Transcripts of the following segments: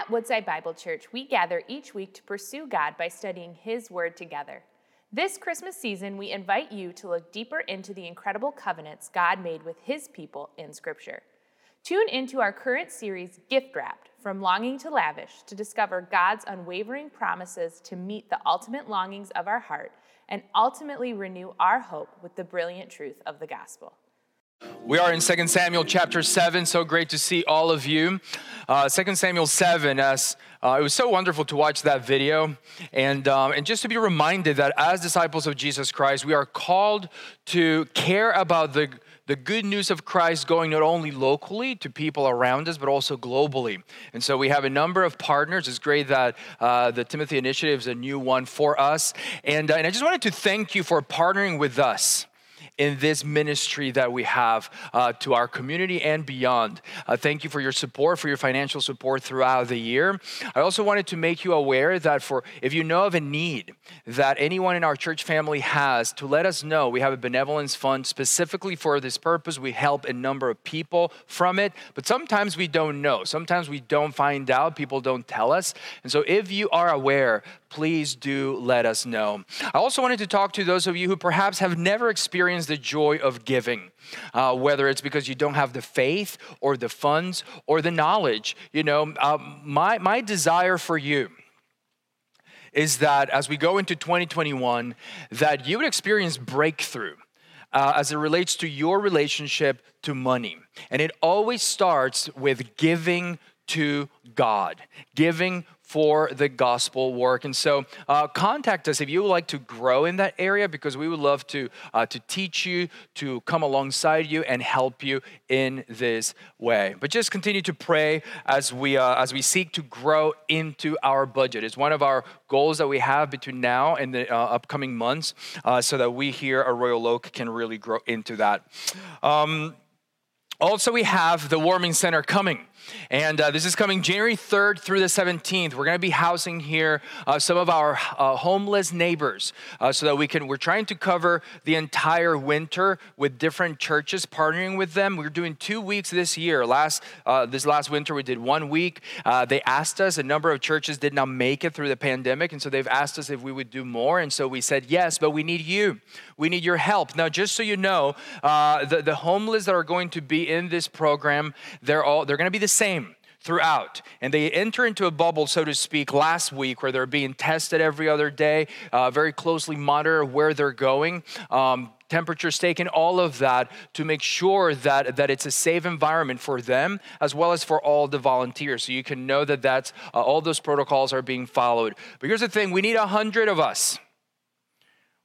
At Woodside Bible Church, we gather each week to pursue God by studying His Word together. This Christmas season, we invite you to look deeper into the incredible covenants God made with His people in Scripture. Tune into our current series, Gift Wrapped From Longing to Lavish, to discover God's unwavering promises to meet the ultimate longings of our heart and ultimately renew our hope with the brilliant truth of the gospel. We are in 2 Samuel chapter 7. So great to see all of you. Uh, 2 Samuel 7, as uh, it was so wonderful to watch that video. And, um, and just to be reminded that as disciples of Jesus Christ, we are called to care about the, the good news of Christ going not only locally to people around us, but also globally. And so we have a number of partners. It's great that uh, the Timothy Initiative is a new one for us. And, uh, and I just wanted to thank you for partnering with us in this ministry that we have uh, to our community and beyond. Uh, thank you for your support, for your financial support throughout the year. I also wanted to make you aware that for if you know of a need that anyone in our church family has, to let us know. We have a benevolence fund specifically for this purpose. We help a number of people from it, but sometimes we don't know. Sometimes we don't find out. People don't tell us. And so if you are aware, please do let us know. I also wanted to talk to those of you who perhaps have never experienced the joy of giving, uh, whether it's because you don't have the faith or the funds or the knowledge. You know, uh, my, my desire for you is that as we go into 2021 that you would experience breakthrough uh, as it relates to your relationship to money and it always starts with giving to god giving for the gospel work. And so, uh, contact us if you would like to grow in that area because we would love to uh, to teach you, to come alongside you, and help you in this way. But just continue to pray as we uh, as we seek to grow into our budget. It's one of our goals that we have between now and the uh, upcoming months, uh, so that we here at Royal Oak can really grow into that. Um, also, we have the warming center coming. And uh, this is coming January 3rd through the 17th. We're going to be housing here uh, some of our uh, homeless neighbors uh, so that we can, we're trying to cover the entire winter with different churches, partnering with them. We're doing two weeks this year. Last, uh, this last winter, we did one week. Uh, they asked us, a number of churches did not make it through the pandemic. And so they've asked us if we would do more. And so we said, yes, but we need you. We need your help. Now, just so you know, the, the homeless that are going to be in this program, they're all, they're going to be the same throughout. And they enter into a bubble, so to speak, last week where they're being tested every other day, uh, very closely monitor where they're going. Um, temperatures taken, all of that to make sure that, that it's a safe environment for them as well as for all the volunteers. So you can know that that's, uh, all those protocols are being followed. But here's the thing we need a hundred of us.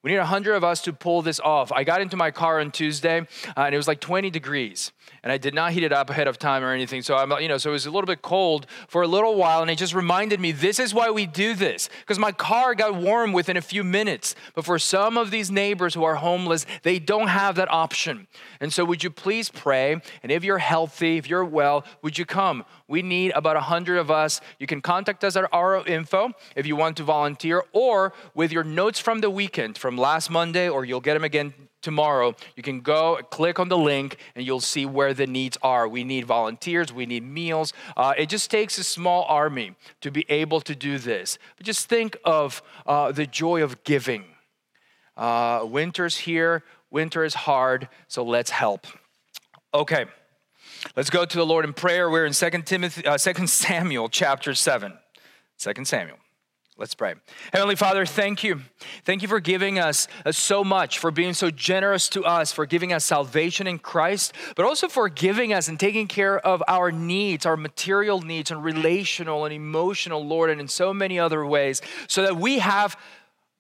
We need a hundred of us to pull this off. I got into my car on Tuesday, uh, and it was like 20 degrees and I did not heat it up ahead of time or anything. So I'm, you know, so it was a little bit cold for a little while, and it just reminded me this is why we do this because my car got warm within a few minutes. But for some of these neighbors who are homeless, they don't have that option. And so, would you please pray? And if you're healthy, if you're well, would you come? We need about 100 of us. You can contact us at RO Info if you want to volunteer, or with your notes from the weekend, from last Monday, or you'll get them again tomorrow, you can go click on the link and you'll see where the needs are. We need volunteers, we need meals. Uh, it just takes a small army to be able to do this. But just think of uh, the joy of giving. Uh, winter's here, winter is hard, so let's help. Okay. Let's go to the Lord in prayer. We're in 2 Timothy, 2 uh, Samuel chapter 7. 2 Samuel. Let's pray. Heavenly Father, thank you. Thank you for giving us uh, so much, for being so generous to us, for giving us salvation in Christ, but also for giving us and taking care of our needs, our material needs, and relational and emotional, Lord, and in so many other ways, so that we have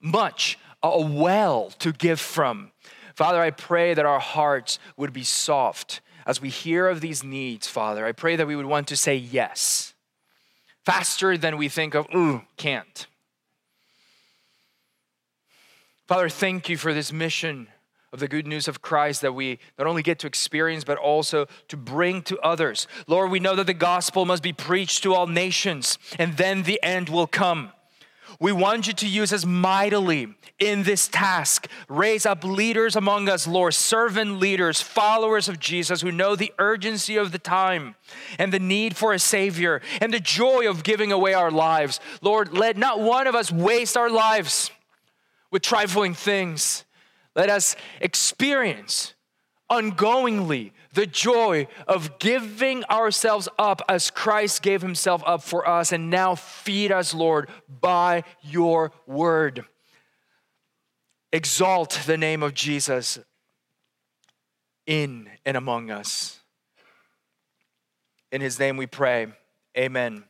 much, a well to give from. Father, I pray that our hearts would be soft as we hear of these needs, Father. I pray that we would want to say yes faster than we think of, ooh, can't. Father, thank you for this mission of the good news of Christ that we not only get to experience, but also to bring to others. Lord, we know that the gospel must be preached to all nations, and then the end will come. We want you to use us mightily in this task. Raise up leaders among us, Lord, servant leaders, followers of Jesus who know the urgency of the time and the need for a Savior and the joy of giving away our lives. Lord, let not one of us waste our lives with trifling things. Let us experience ongoingly the joy of giving ourselves up as Christ gave himself up for us, and now feed us, Lord, by your word. Exalt the name of Jesus in and among us. In his name we pray. Amen.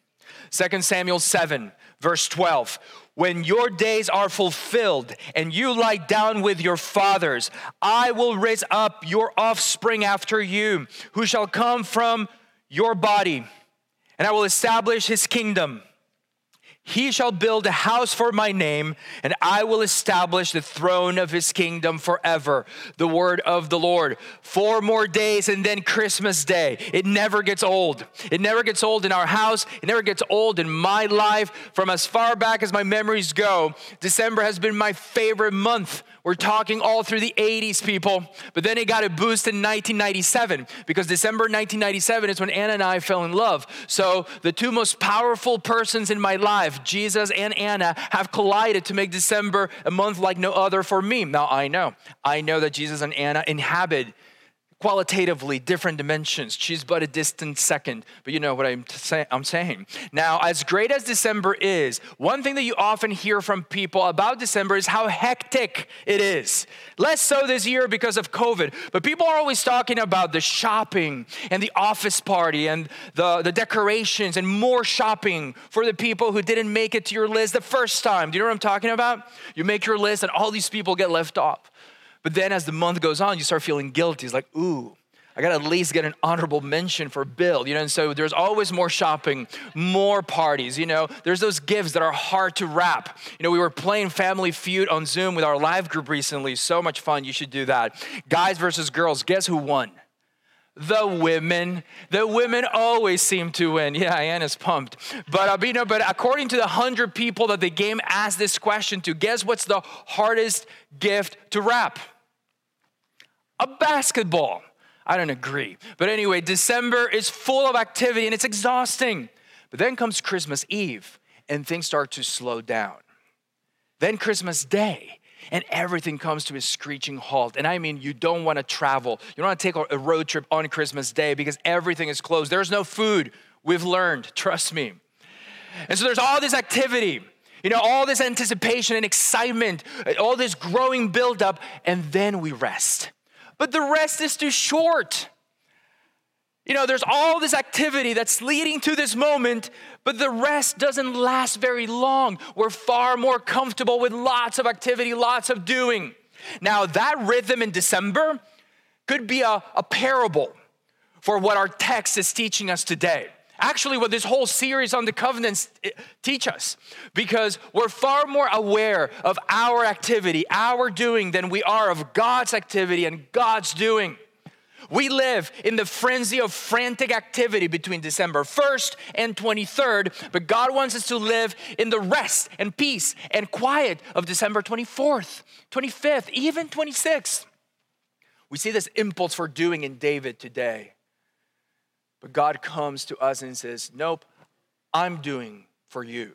2 Samuel 7, verse 12. When your days are fulfilled and you lie down with your fathers, I will raise up your offspring after you, who shall come from your body, and I will establish his kingdom. He shall build a house for my name, and I will establish the throne of his kingdom forever. The word of the Lord. Four more days, and then Christmas Day. It never gets old. It never gets old in our house. It never gets old in my life. From as far back as my memories go, December has been my favorite month we're talking all through the 80s, people. But then it got a boost in 1997 because December 1997 is when Anna and I fell in love. So the two most powerful persons in my life, Jesus and Anna, have collided to make December a month like no other for me. Now I know. I know that Jesus and Anna inhabit qualitatively different dimensions. She's but a distant second, but you know what I'm, say- I'm saying. Now, as great as December is, one thing that you often hear from people about December is how hectic it is. Less so this year because of COVID, but people are always talking about the shopping and the office party and the, the decorations and more shopping for the people who didn't make it to your list the first time. Do you know what I'm talking about? You make your list and all these people get left off. But then as the month goes on, you start feeling guilty. It's like, ooh, I got to at least get an honorable mention for Bill, you know, and so there's always more shopping, more parties, you know. There's those gifts that are hard to wrap. You know, we were playing Family Feud on Zoom with our live group recently. So much fun. You should do that. Guys versus girls. Guess who won? The women. The women always seem to win. Yeah, Anna's pumped. But uh, you know, but according to the hundred people that the game asked this question to, guess what's the hardest gift to wrap? A basketball. I don't agree. But anyway, December is full of activity and it's exhausting. But then comes Christmas Eve and things start to slow down. Then Christmas Day and everything comes to a screeching halt. And I mean, you don't want to travel. You don't want to take a road trip on Christmas Day because everything is closed. There's no food. We've learned, trust me. And so there's all this activity, you know, all this anticipation and excitement, all this growing buildup, and then we rest but the rest is too short. You know, there's all this activity that's leading to this moment, but the rest doesn't last very long. We're far more comfortable with lots of activity, lots of doing. Now, that rhythm in December could be a, a parable for what our text is teaching us today. Actually, what this whole series on the covenants teach us, because we're far more aware of our activity, our doing, than we are of God's activity and God's doing. We live in the frenzy of frantic activity between December 1st and 23rd, but God wants us to live in the rest and peace and quiet of December 24th, 25th, even 26th. We see this impulse for doing in David today. But God comes to us and says, Nope, I'm doing for you.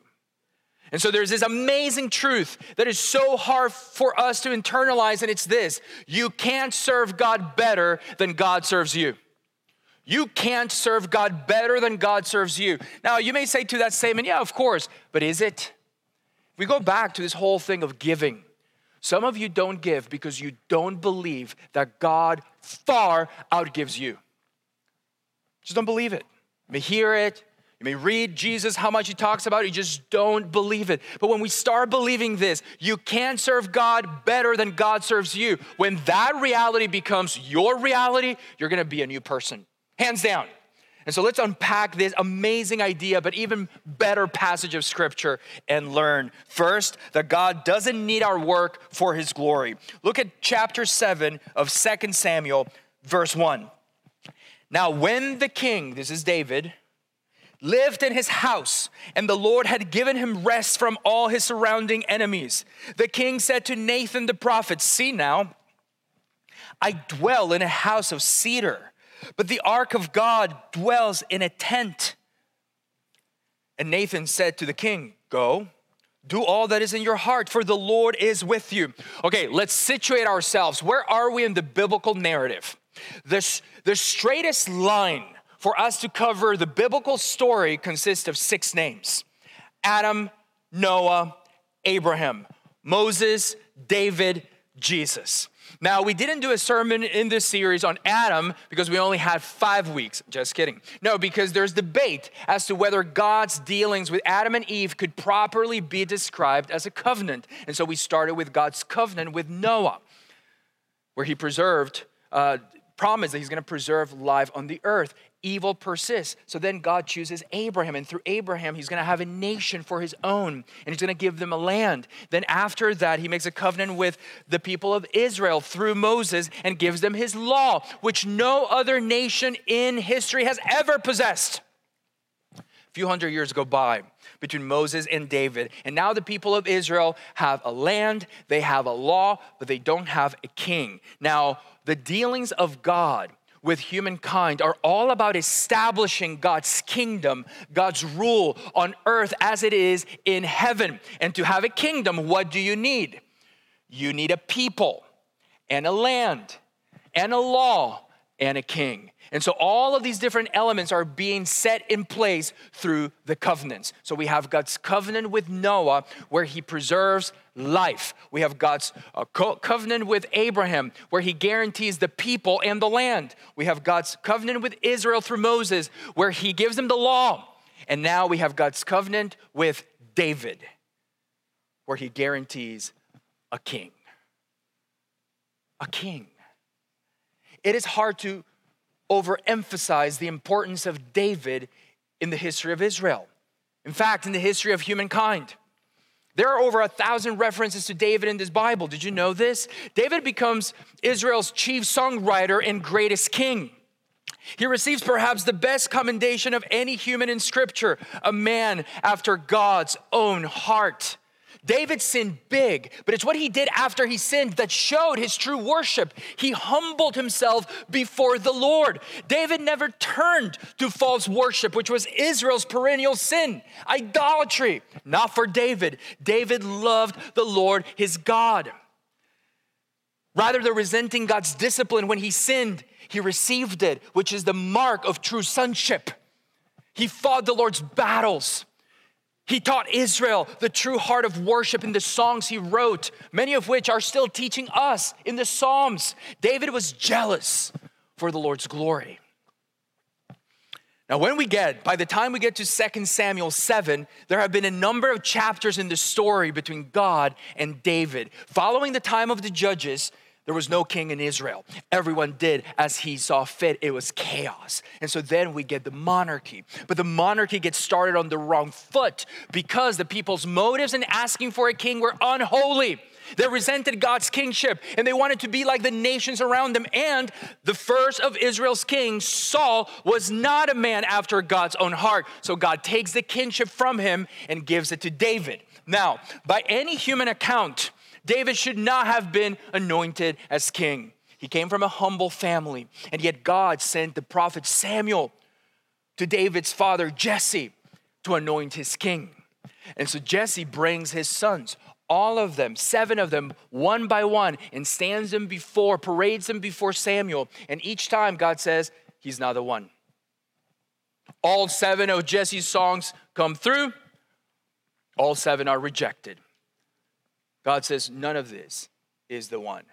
And so there's this amazing truth that is so hard for us to internalize, and it's this you can't serve God better than God serves you. You can't serve God better than God serves you. Now, you may say to that statement, yeah, of course, but is it? We go back to this whole thing of giving, some of you don't give because you don't believe that God far outgives you. Just don't believe it. You may hear it, you may read Jesus, how much he talks about it, you just don't believe it. But when we start believing this, you can serve God better than God serves you. When that reality becomes your reality, you're gonna be a new person, hands down. And so let's unpack this amazing idea, but even better passage of scripture and learn. First, that God doesn't need our work for his glory. Look at chapter 7 of Second Samuel, verse 1. Now, when the king, this is David, lived in his house, and the Lord had given him rest from all his surrounding enemies. The king said to Nathan the prophet, See now, I dwell in a house of cedar, but the ark of God dwells in a tent. And Nathan said to the king, Go do all that is in your heart, for the Lord is with you. Okay, let's situate ourselves. Where are we in the biblical narrative? The, the straightest line for us to cover the biblical story consists of six names Adam, Noah, Abraham, Moses, David, Jesus. Now, we didn't do a sermon in this series on Adam because we only had five weeks. Just kidding. No, because there's debate as to whether God's dealings with Adam and Eve could properly be described as a covenant. And so we started with God's covenant with Noah, where he preserved, uh, promised that he's going to preserve life on the earth evil persists. So then God chooses Abraham, and through Abraham, he's going to have a nation for his own, and he's going to give them a land. Then after that, he makes a covenant with the people of Israel through Moses and gives them his law, which no other nation in history has ever possessed. A few hundred years go by between Moses and David. And now the people of Israel have a land, they have a law, but they don't have a king. Now, the dealings of God with humankind are all about establishing God's kingdom, God's rule on earth as it is in heaven. And to have a kingdom, what do you need? You need a people and a land and a law and a king. And so all of these different elements are being set in place through the covenants. So we have God's covenant with Noah, where he preserves life. We have God's uh, covenant with Abraham, where he guarantees the people and the land. We have God's covenant with Israel through Moses, where he gives them the law. And now we have God's covenant with David, where he guarantees a king. A king. It is hard to overemphasize the importance of David in the history of Israel. In fact, in the history of humankind. There are over a thousand references to David in this Bible. Did you know this? David becomes Israel's chief songwriter and greatest king. He receives perhaps the best commendation of any human in Scripture, a man after God's own heart. David sinned big, but it's what he did after he sinned that showed his true worship. He humbled himself before the Lord. David never turned to false worship, which was Israel's perennial sin, idolatry. Not for David. David loved the Lord his God. Rather than resenting God's discipline when he sinned, he received it, which is the mark of true sonship. He fought the Lord's battles. He taught Israel the true heart of worship in the songs he wrote, many of which are still teaching us in the Psalms. David was jealous for the Lord's glory. Now, when we get, by the time we get to 2 Samuel 7, there have been a number of chapters in the story between God and David. Following the time of the judges, there was no king in Israel. Everyone did as he saw fit. It was chaos. And so then we get the monarchy. But the monarchy gets started on the wrong foot because the people's motives in asking for a king were unholy. They resented God's kingship and they wanted to be like the nations around them. And the first of Israel's kings, Saul, was not a man after God's own heart. So God takes the kingship from him and gives it to David. Now, by any human account, David should not have been anointed as king. He came from a humble family, and yet God sent the prophet Samuel to David's father Jesse to anoint his king. And so Jesse brings his sons, all of them, seven of them, one by one, and stands them before, parades them before Samuel. And each time God says, He's not the one. All seven of Jesse's songs come through, all seven are rejected. God says, None of this is the one.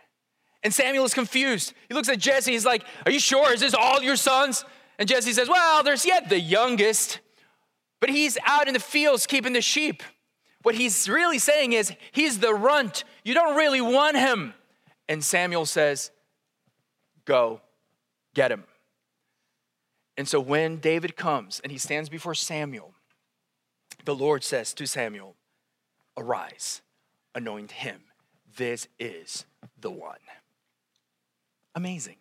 And Samuel is confused. He looks at Jesse. He's like, Are you sure? Is this all your sons? And Jesse says, Well, there's yet the youngest, but he's out in the fields keeping the sheep. What he's really saying is, He's the runt. You don't really want him. And Samuel says, Go, get him. And so when David comes and he stands before Samuel, the Lord says to Samuel, Arise anoint him. This is the one. Amazing.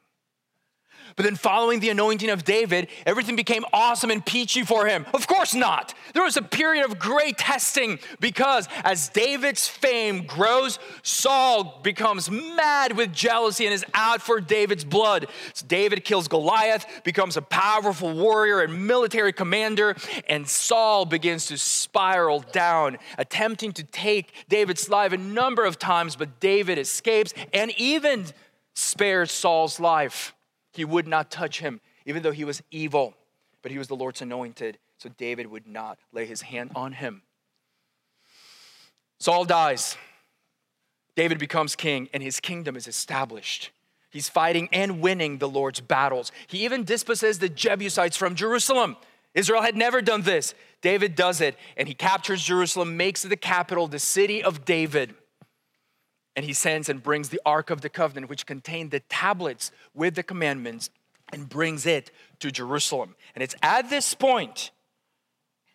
But then, following the anointing of David, everything became awesome and peachy for him. Of course not. There was a period of great testing because as David's fame grows, Saul becomes mad with jealousy and is out for David's blood. So David kills Goliath, becomes a powerful warrior and military commander, and Saul begins to spiral down, attempting to take David's life a number of times, but David escapes and even spares Saul's life. He would not touch him, even though he was evil, but he was the Lord's anointed, so David would not lay his hand on him. Saul dies. David becomes king, and his kingdom is established. He's fighting and winning the Lord's battles. He even dispossesses the Jebusites from Jerusalem. Israel had never done this. David does it, and he captures Jerusalem, makes it the capital, the city of David and he sends and brings the Ark of the Covenant, which contained the tablets with the commandments, and brings it to Jerusalem. And it's at this point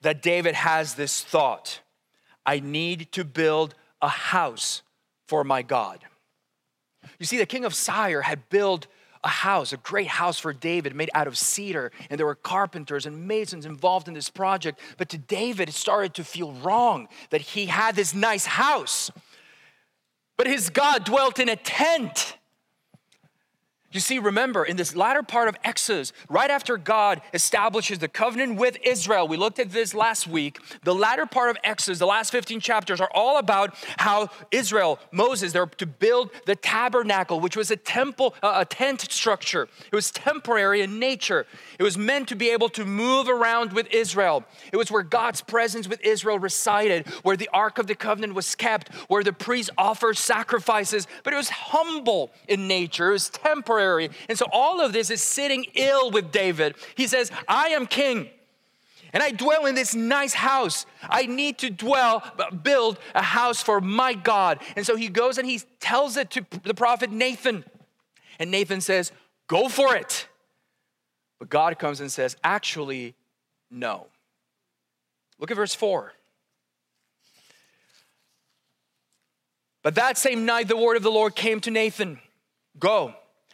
that David has this thought I need to build a house for my God. You see, the king of Tyre had built a house, a great house for David made out of cedar, and there were carpenters and masons involved in this project. But to David, it started to feel wrong that he had this nice house but his God dwelt in a tent. You see, remember, in this latter part of Exodus, right after God establishes the covenant with Israel, we looked at this last week. The latter part of Exodus, the last 15 chapters, are all about how Israel, Moses, they're to build the tabernacle, which was a temple, a tent structure. It was temporary in nature. It was meant to be able to move around with Israel. It was where God's presence with Israel resided, where the Ark of the Covenant was kept, where the priests offered sacrifices, but it was humble in nature, it was temporary temporary. And so all of this is sitting ill with David. He says, I am king. And I dwell in this nice house. I need to dwell, build a house for my God. And so he goes and he tells it to the prophet Nathan. And Nathan says, Go for it. But God comes and says, Actually, no. Look at verse 4. But that same night, the word of the Lord came to Nathan Go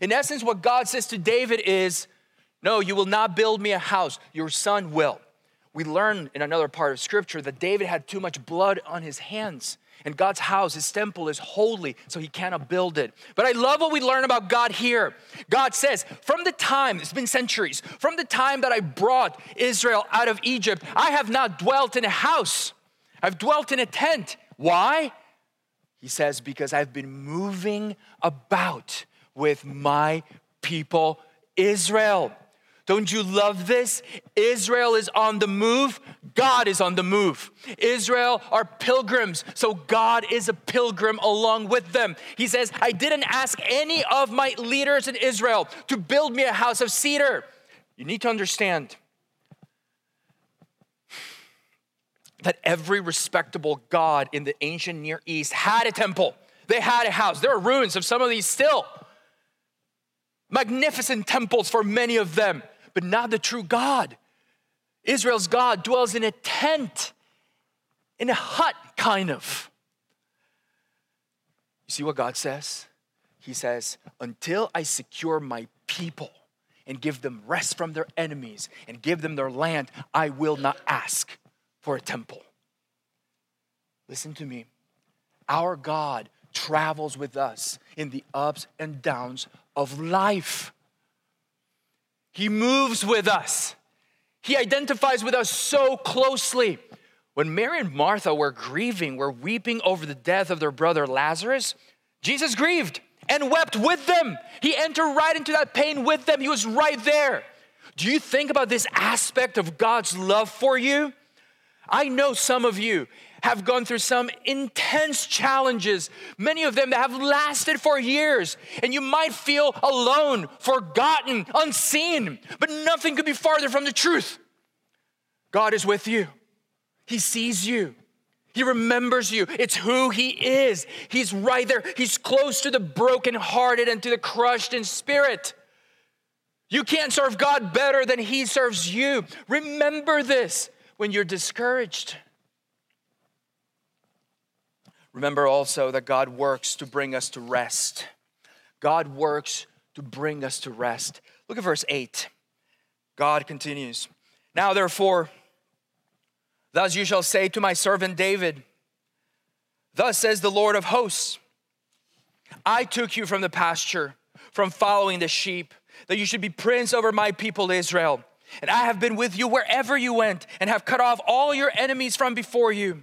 In essence, what God says to David is, No, you will not build me a house, your son will. We learn in another part of scripture that David had too much blood on his hands. And God's house, his temple is holy, so he cannot build it. But I love what we learn about God here. God says, From the time, it's been centuries, from the time that I brought Israel out of Egypt, I have not dwelt in a house, I've dwelt in a tent. Why? He says, Because I've been moving about with my people Israel. Don't you love this? Israel is on the move. God is on the move. Israel are pilgrims, so God is a pilgrim along with them. He says, I didn't ask any of my leaders in Israel to build me a house of cedar. You need to understand that every respectable God in the ancient Near East had a temple, they had a house. There are ruins of some of these still magnificent temples for many of them, but not the true God. Israel's God dwells in a tent, in a hut, kind of. You see what God says? He says, Until I secure my people and give them rest from their enemies and give them their land, I will not ask for a temple. Listen to me. Our God travels with us in the ups and downs of life. He moves with us. He identifies with us so closely. When Mary and Martha were grieving, were weeping over the death of their brother Lazarus, Jesus grieved and wept with them. He entered right into that pain with them. He was right there. Do you think about this aspect of God's love for you? I know some of you have gone through some intense challenges, many of them that have lasted for years. And you might feel alone, forgotten, unseen, but nothing could be farther from the truth. God is with you, He sees you. He remembers you. It's who He is. He's right there. He's close to the brokenhearted and to the crushed in spirit. You can't serve God better than He serves you. Remember this when you're discouraged. Remember also that God works to bring us to rest. God works to bring us to rest. Look at verse 8. God continues. Now, therefore, thus you shall say to my servant David, Thus says the Lord of hosts, I took you from the pasture, from following the sheep, that you should be prince over my people Israel. And I have been with you wherever you went, and have cut off all your enemies from before you.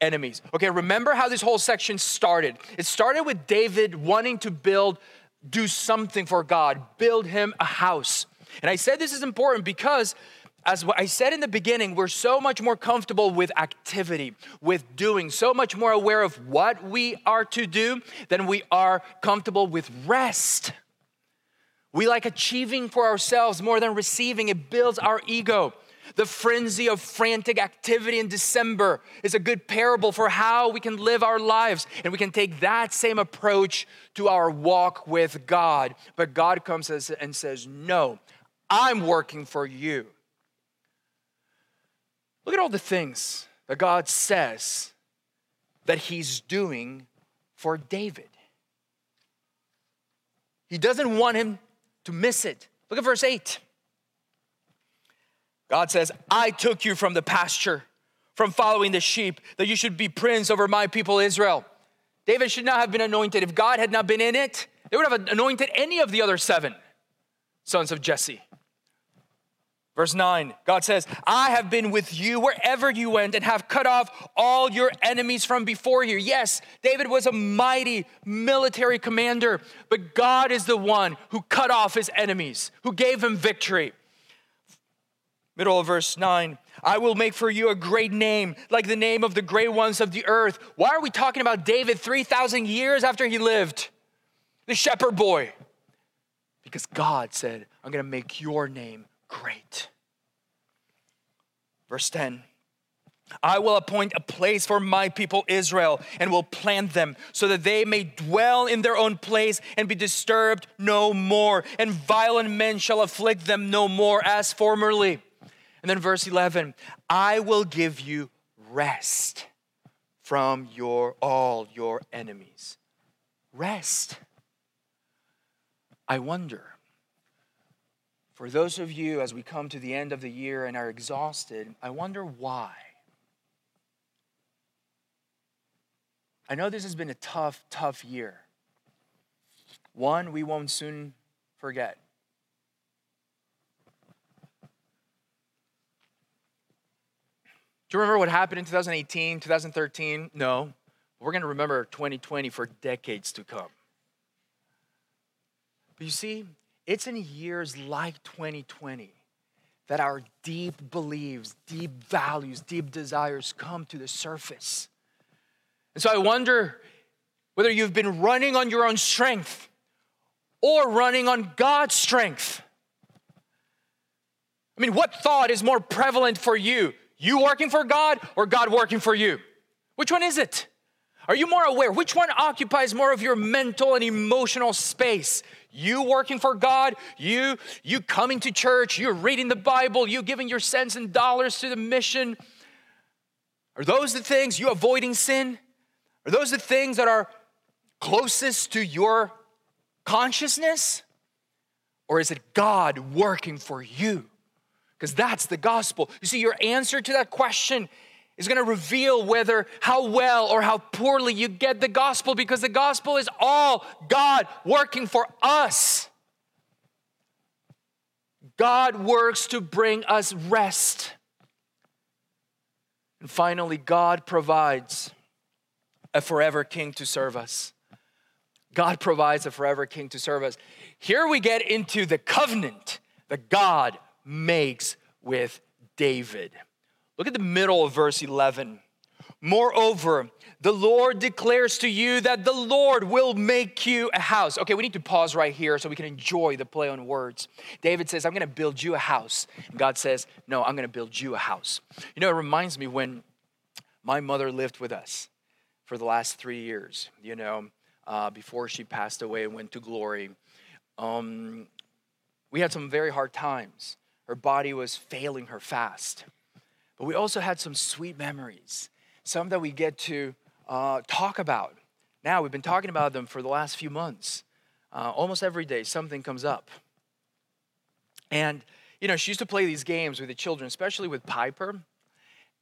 enemies. Okay, remember how this whole section started. It started with David wanting to build, do something for God, build him a house. And I said this is important because as I said in the beginning, we're so much more comfortable with activity, with doing, so much more aware of what we are to do than we are comfortable with rest. We like achieving for ourselves more than receiving, it builds our ego. The frenzy of frantic activity in December is a good parable for how we can live our lives. And we can take that same approach to our walk with God. But God comes and says, No, I'm working for you. Look at all the things that God says that He's doing for David. He doesn't want him to miss it. Look at verse 8. God says, I took you from the pasture, from following the sheep, that you should be prince over my people Israel. David should not have been anointed. If God had not been in it, they would have anointed any of the other seven sons of Jesse. Verse 9, God says, I have been with you wherever you went and have cut off all your enemies from before you. Yes, David was a mighty military commander, but God is the one who cut off his enemies, who gave him victory. Middle of verse 9, I will make for you a great name, like the name of the great ones of the earth. Why are we talking about David 3,000 years after he lived? The shepherd boy. Because God said, I'm going to make your name great. Verse 10 I will appoint a place for my people Israel and will plant them so that they may dwell in their own place and be disturbed no more, and violent men shall afflict them no more as formerly. And then verse 11 I will give you rest from your all your enemies. Rest. I wonder for those of you, as we come to the end of the year and are exhausted, I wonder why. I know this has been a tough, tough year. One we won't soon forget. Do you remember what happened in 2018, 2013? No. We're going to remember 2020 for decades to come. But you see, it's in years like 2020 that our deep beliefs, deep values, deep desires come to the surface. And so I wonder whether you've been running on your own strength or running on God's strength. I mean, what thought is more prevalent for you? You working for God or God working for you? Which one is it? Are you more aware? Which one occupies more of your mental and emotional space? You working for God, you you coming to church, you reading the Bible, you giving your cents and dollars to the mission. Are those the things you avoiding sin? Are those the things that are closest to your consciousness? Or is it God working for you? Because that's the gospel. You see, your answer to that question is going to reveal whether how well or how poorly you get the gospel because the gospel is all God working for us. God works to bring us rest. And finally, God provides a forever king to serve us. God provides a forever king to serve us. Here we get into the covenant that God makes with David. Look at the middle of verse 11. Moreover, the Lord declares to you that the Lord will make you a house. Okay, we need to pause right here so we can enjoy the play on words. David says, I'm gonna build you a house. And God says, No, I'm gonna build you a house. You know, it reminds me when my mother lived with us for the last three years, you know, uh, before she passed away and went to glory. Um, we had some very hard times. Her body was failing her fast. But we also had some sweet memories, some that we get to uh, talk about. Now, we've been talking about them for the last few months. Uh, almost every day, something comes up. And, you know, she used to play these games with the children, especially with Piper.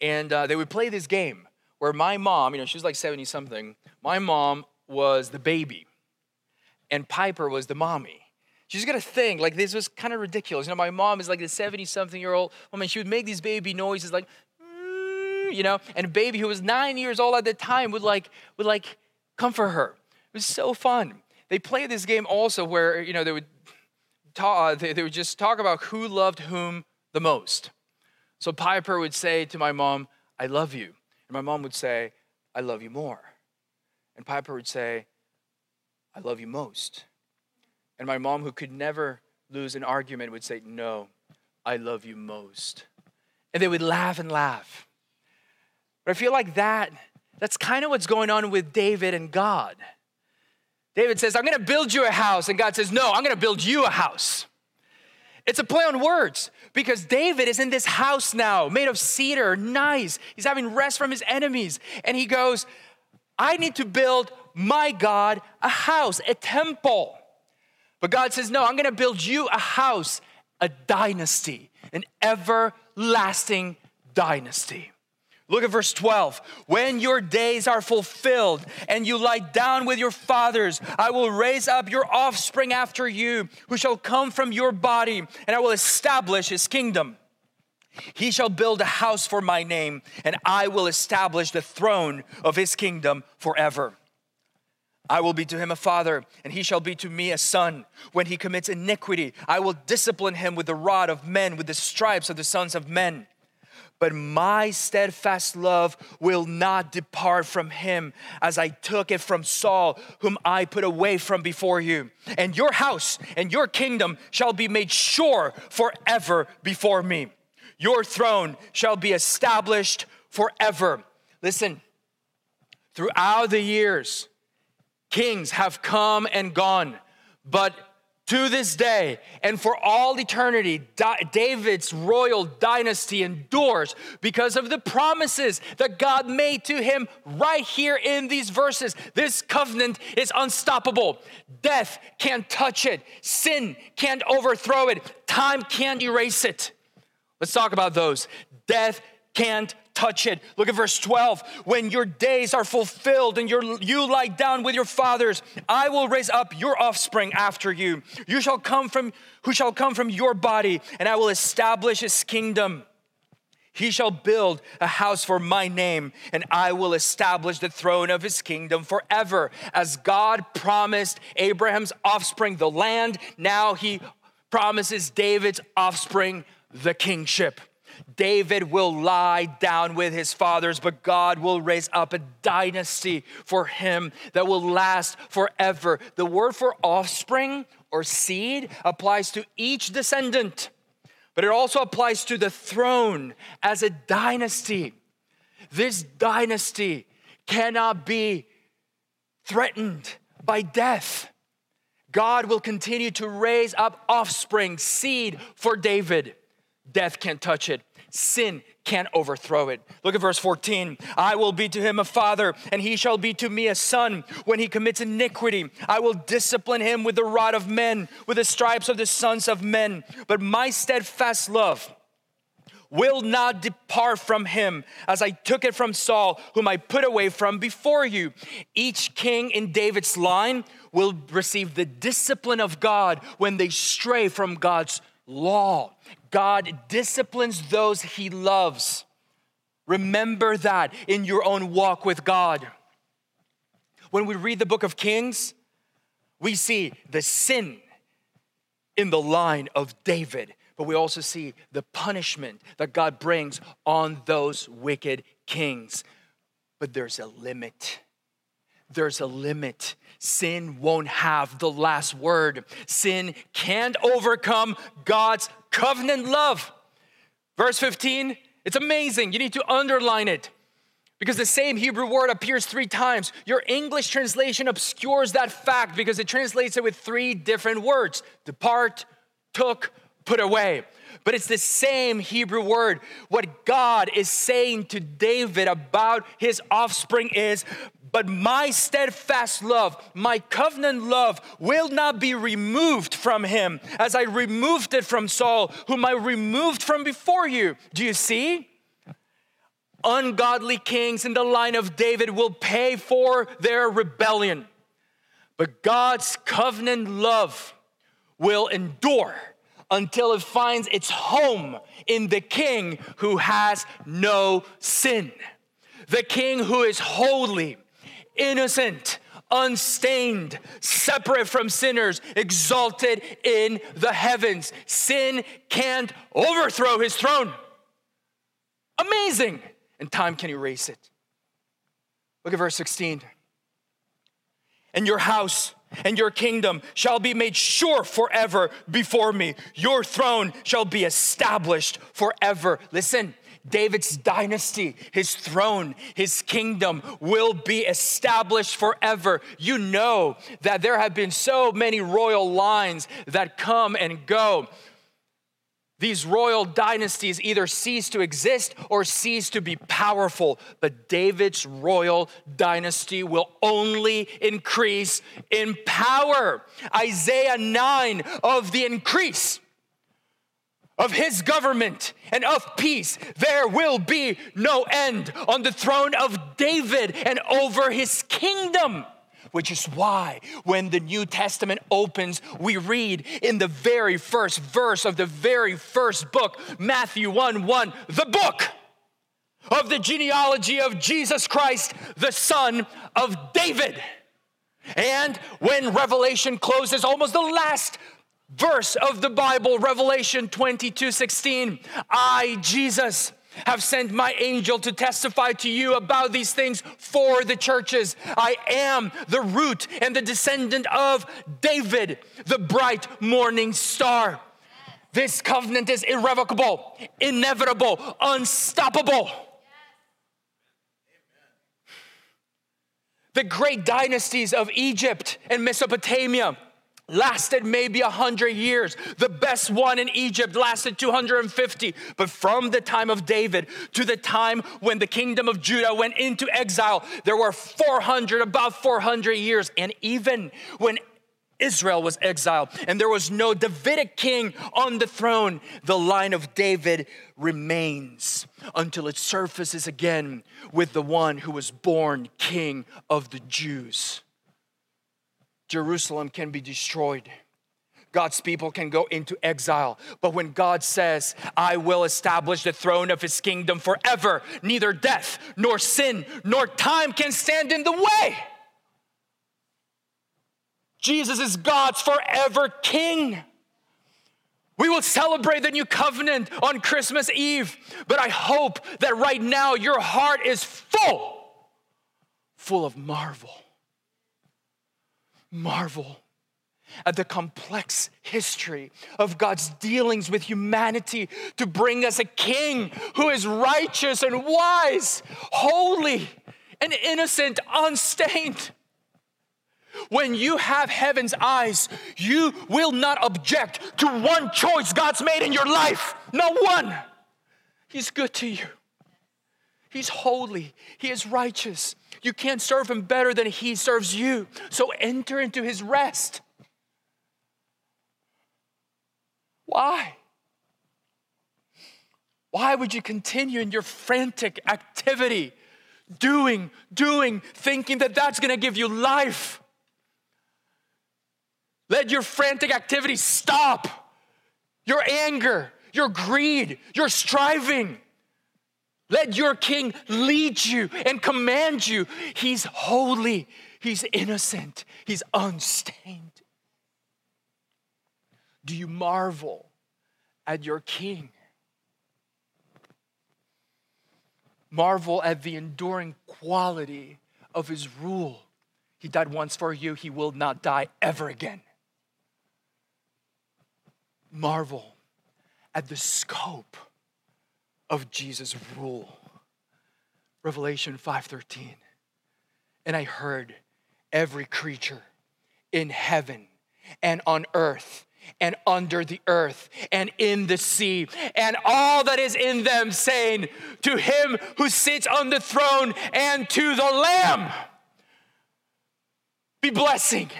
And uh, they would play this game where my mom, you know, she was like 70 something, my mom was the baby, and Piper was the mommy. She's gonna think like this was kind of ridiculous. You know, my mom is like the 70 something year old woman. She would make these baby noises like, you know, and a baby who was nine years old at the time would like would like comfort her. It was so fun. They play this game also where you know they would talk, uh, they, they would just talk about who loved whom the most. So Piper would say to my mom, "I love you," and my mom would say, "I love you more," and Piper would say, "I love you most." And my mom, who could never lose an argument, would say, No, I love you most. And they would laugh and laugh. But I feel like that, that's kind of what's going on with David and God. David says, I'm gonna build you a house. And God says, No, I'm gonna build you a house. It's a play on words because David is in this house now made of cedar, nice. He's having rest from his enemies. And he goes, I need to build my God a house, a temple. But God says, No, I'm gonna build you a house, a dynasty, an everlasting dynasty. Look at verse 12. When your days are fulfilled and you lie down with your fathers, I will raise up your offspring after you, who shall come from your body, and I will establish his kingdom. He shall build a house for my name, and I will establish the throne of his kingdom forever. I will be to him a father, and he shall be to me a son. When he commits iniquity, I will discipline him with the rod of men, with the stripes of the sons of men. But my steadfast love will not depart from him, as I took it from Saul, whom I put away from before you. And your house and your kingdom shall be made sure forever before me. Your throne shall be established forever. Listen, throughout the years, Kings have come and gone, but to this day and for all eternity, David's royal dynasty endures because of the promises that God made to him right here in these verses. This covenant is unstoppable. Death can't touch it, sin can't overthrow it, time can't erase it. Let's talk about those. Death can't touch it. Look at verse 12. When your days are fulfilled and you lie down with your fathers, I will raise up your offspring after you. You shall come from who shall come from your body, and I will establish his kingdom. He shall build a house for my name, and I will establish the throne of his kingdom forever. As God promised Abraham's offspring the land, now he promises David's offspring the kingship. David will lie down with his fathers, but God will raise up a dynasty for him that will last forever. The word for offspring or seed applies to each descendant, but it also applies to the throne as a dynasty. This dynasty cannot be threatened by death. God will continue to raise up offspring, seed for David. Death can't touch it. Sin can't overthrow it. Look at verse 14. I will be to him a father, and he shall be to me a son. When he commits iniquity, I will discipline him with the rod of men, with the stripes of the sons of men. But my steadfast love will not depart from him, as I took it from Saul, whom I put away from before you. Each king in David's line will receive the discipline of God when they stray from God's law. God disciplines those he loves. Remember that in your own walk with God. When we read the book of Kings, we see the sin in the line of David, but we also see the punishment that God brings on those wicked kings. But there's a limit. There's a limit. Sin won't have the last word. Sin can't overcome God's covenant love. Verse 15, it's amazing. You need to underline it because the same Hebrew word appears three times. Your English translation obscures that fact because it translates it with three different words depart, took, put away. But it's the same Hebrew word. What God is saying to David about his offspring is, but my steadfast love, my covenant love, will not be removed from him as I removed it from Saul, whom I removed from before you. Do you see? ungodly kings in the line of David will pay for their rebellion. But God's covenant love will endure until it finds its home in the king who has no sin. The king who is holy, innocent, unstained, separate from sinners, exalted in the heavens. Sin can't overthrow his throne. Amazing and time can erase it. Look at verse 16. And your house and your kingdom shall be made sure forever before me. Your throne shall be established forever. Listen, David's dynasty, his throne, his kingdom will be established forever. You know that there have been so many royal lines that come and go. These royal dynasties either cease to exist or cease to be powerful, but David's royal dynasty will only increase in power. Isaiah 9 of the increase of his government and of peace, there will be no end on the throne of David and over his kingdom which is why when the New Testament opens, we read in the very first verse of the very first book, Matthew 1 1, the book of the genealogy of Jesus Christ, the son of David. And when Revelation closes, almost the last verse of the Bible, Revelation 22 16, I, Jesus, have sent my angel to testify to you about these things for the churches. I am the root and the descendant of David, the bright morning star. This covenant is irrevocable, inevitable, unstoppable. The great dynasties of Egypt and Mesopotamia lasted maybe 100 years. The best one in Egypt lasted 250. But from the time of David to the time when the kingdom of Judah went into exile, there were 400, about 400 years. And even when Israel was exiled and there was no Davidic king on the throne, the line of David remains until it surfaces again with the one who was born king of the Jews. Jerusalem can be destroyed. God's people can go into exile. But when God says, I will establish the throne of his kingdom forever, neither death, nor sin, nor time can stand in the way. Jesus is God's forever king. We will celebrate the new covenant on Christmas Eve, but I hope that right now your heart is full, full of marvel marvel at the complex history of God's dealings with humanity to bring us a king who is righteous and wise, holy and innocent, unstained. When you have heaven's eyes, you will not object to one choice God's made in your life. Not one. He's good to you. He's holy. He is righteous. You can't serve him better than he serves you. So enter into his rest. Why? Why would you continue in your frantic activity, doing, doing, thinking that that's gonna give you life? Let your frantic activity stop. Your anger, your greed, your striving. Let your king lead you and command you. He's holy, he's innocent, he's unstained. Do you marvel at your king? Marvel at the enduring quality of his rule. He died once for you, he will not die ever again. Marvel at the scope of Jesus' rule. Revelation 5:13. And I heard every creature in heaven and on earth and under the earth and in the sea and all that is in them saying to him who sits on the throne and to the lamb be blessing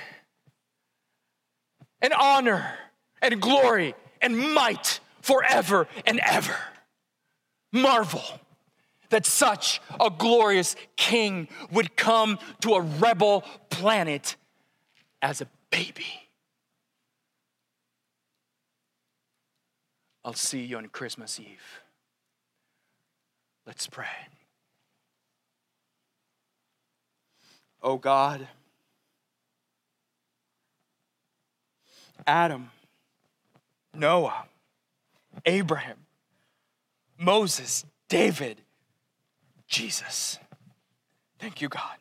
and honor and glory and might forever and ever marvel that such a glorious king would come to a rebel planet as a baby. I'll see you on Christmas Eve. Let's pray. Oh God, Adam, Noah, Abraham, Moses, David, Jesus. Thank you, God.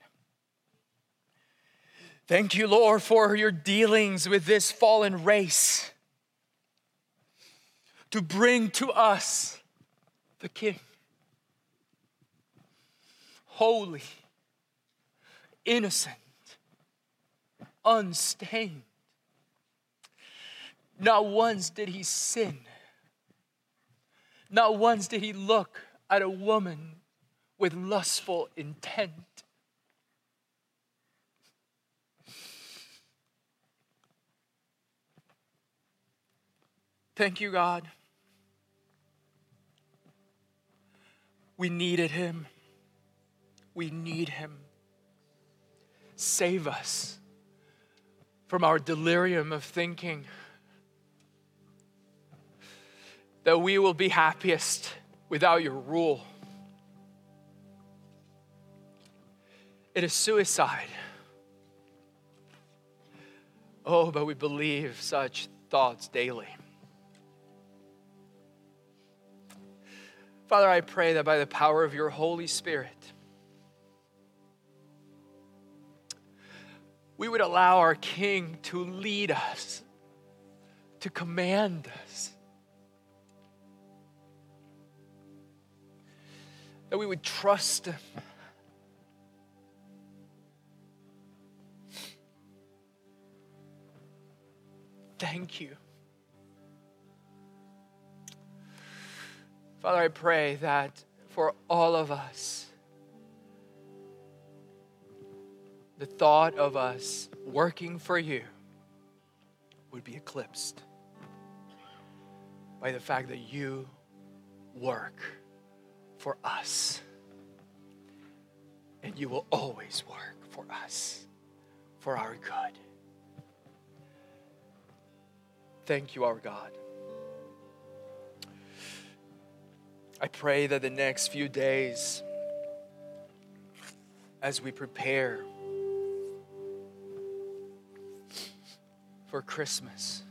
Thank you, Lord, for your dealings with this fallen race to bring to us the King. Holy, innocent, unstained. Not once did he sin. Not once did he look at a woman with lustful intent. Thank you, God. We needed him. We need him. Save us from our delirium of thinking that we will be happiest without your rule. It is suicide. Oh, but we believe such thoughts daily. Father, I pray that by the power of your Holy Spirit, we would allow our King to lead us, to command us. That we would trust Him. Thank you. Father, I pray that for all of us, the thought of us working for you would be eclipsed by the fact that you work for us. And you will always work for us, for our good. Thank you, our God. I pray that the next few days, as we prepare for Christmas,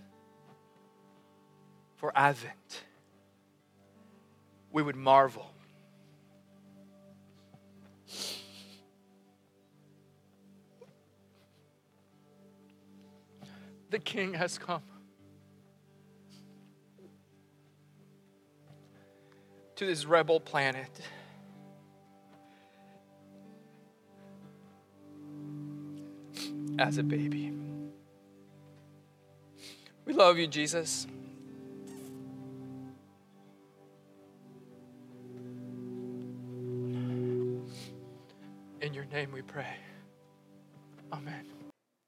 for Advent, we would marvel. The King has come. to this rebel planet. As a baby. We love you, Jesus. In your name we pray. Amen.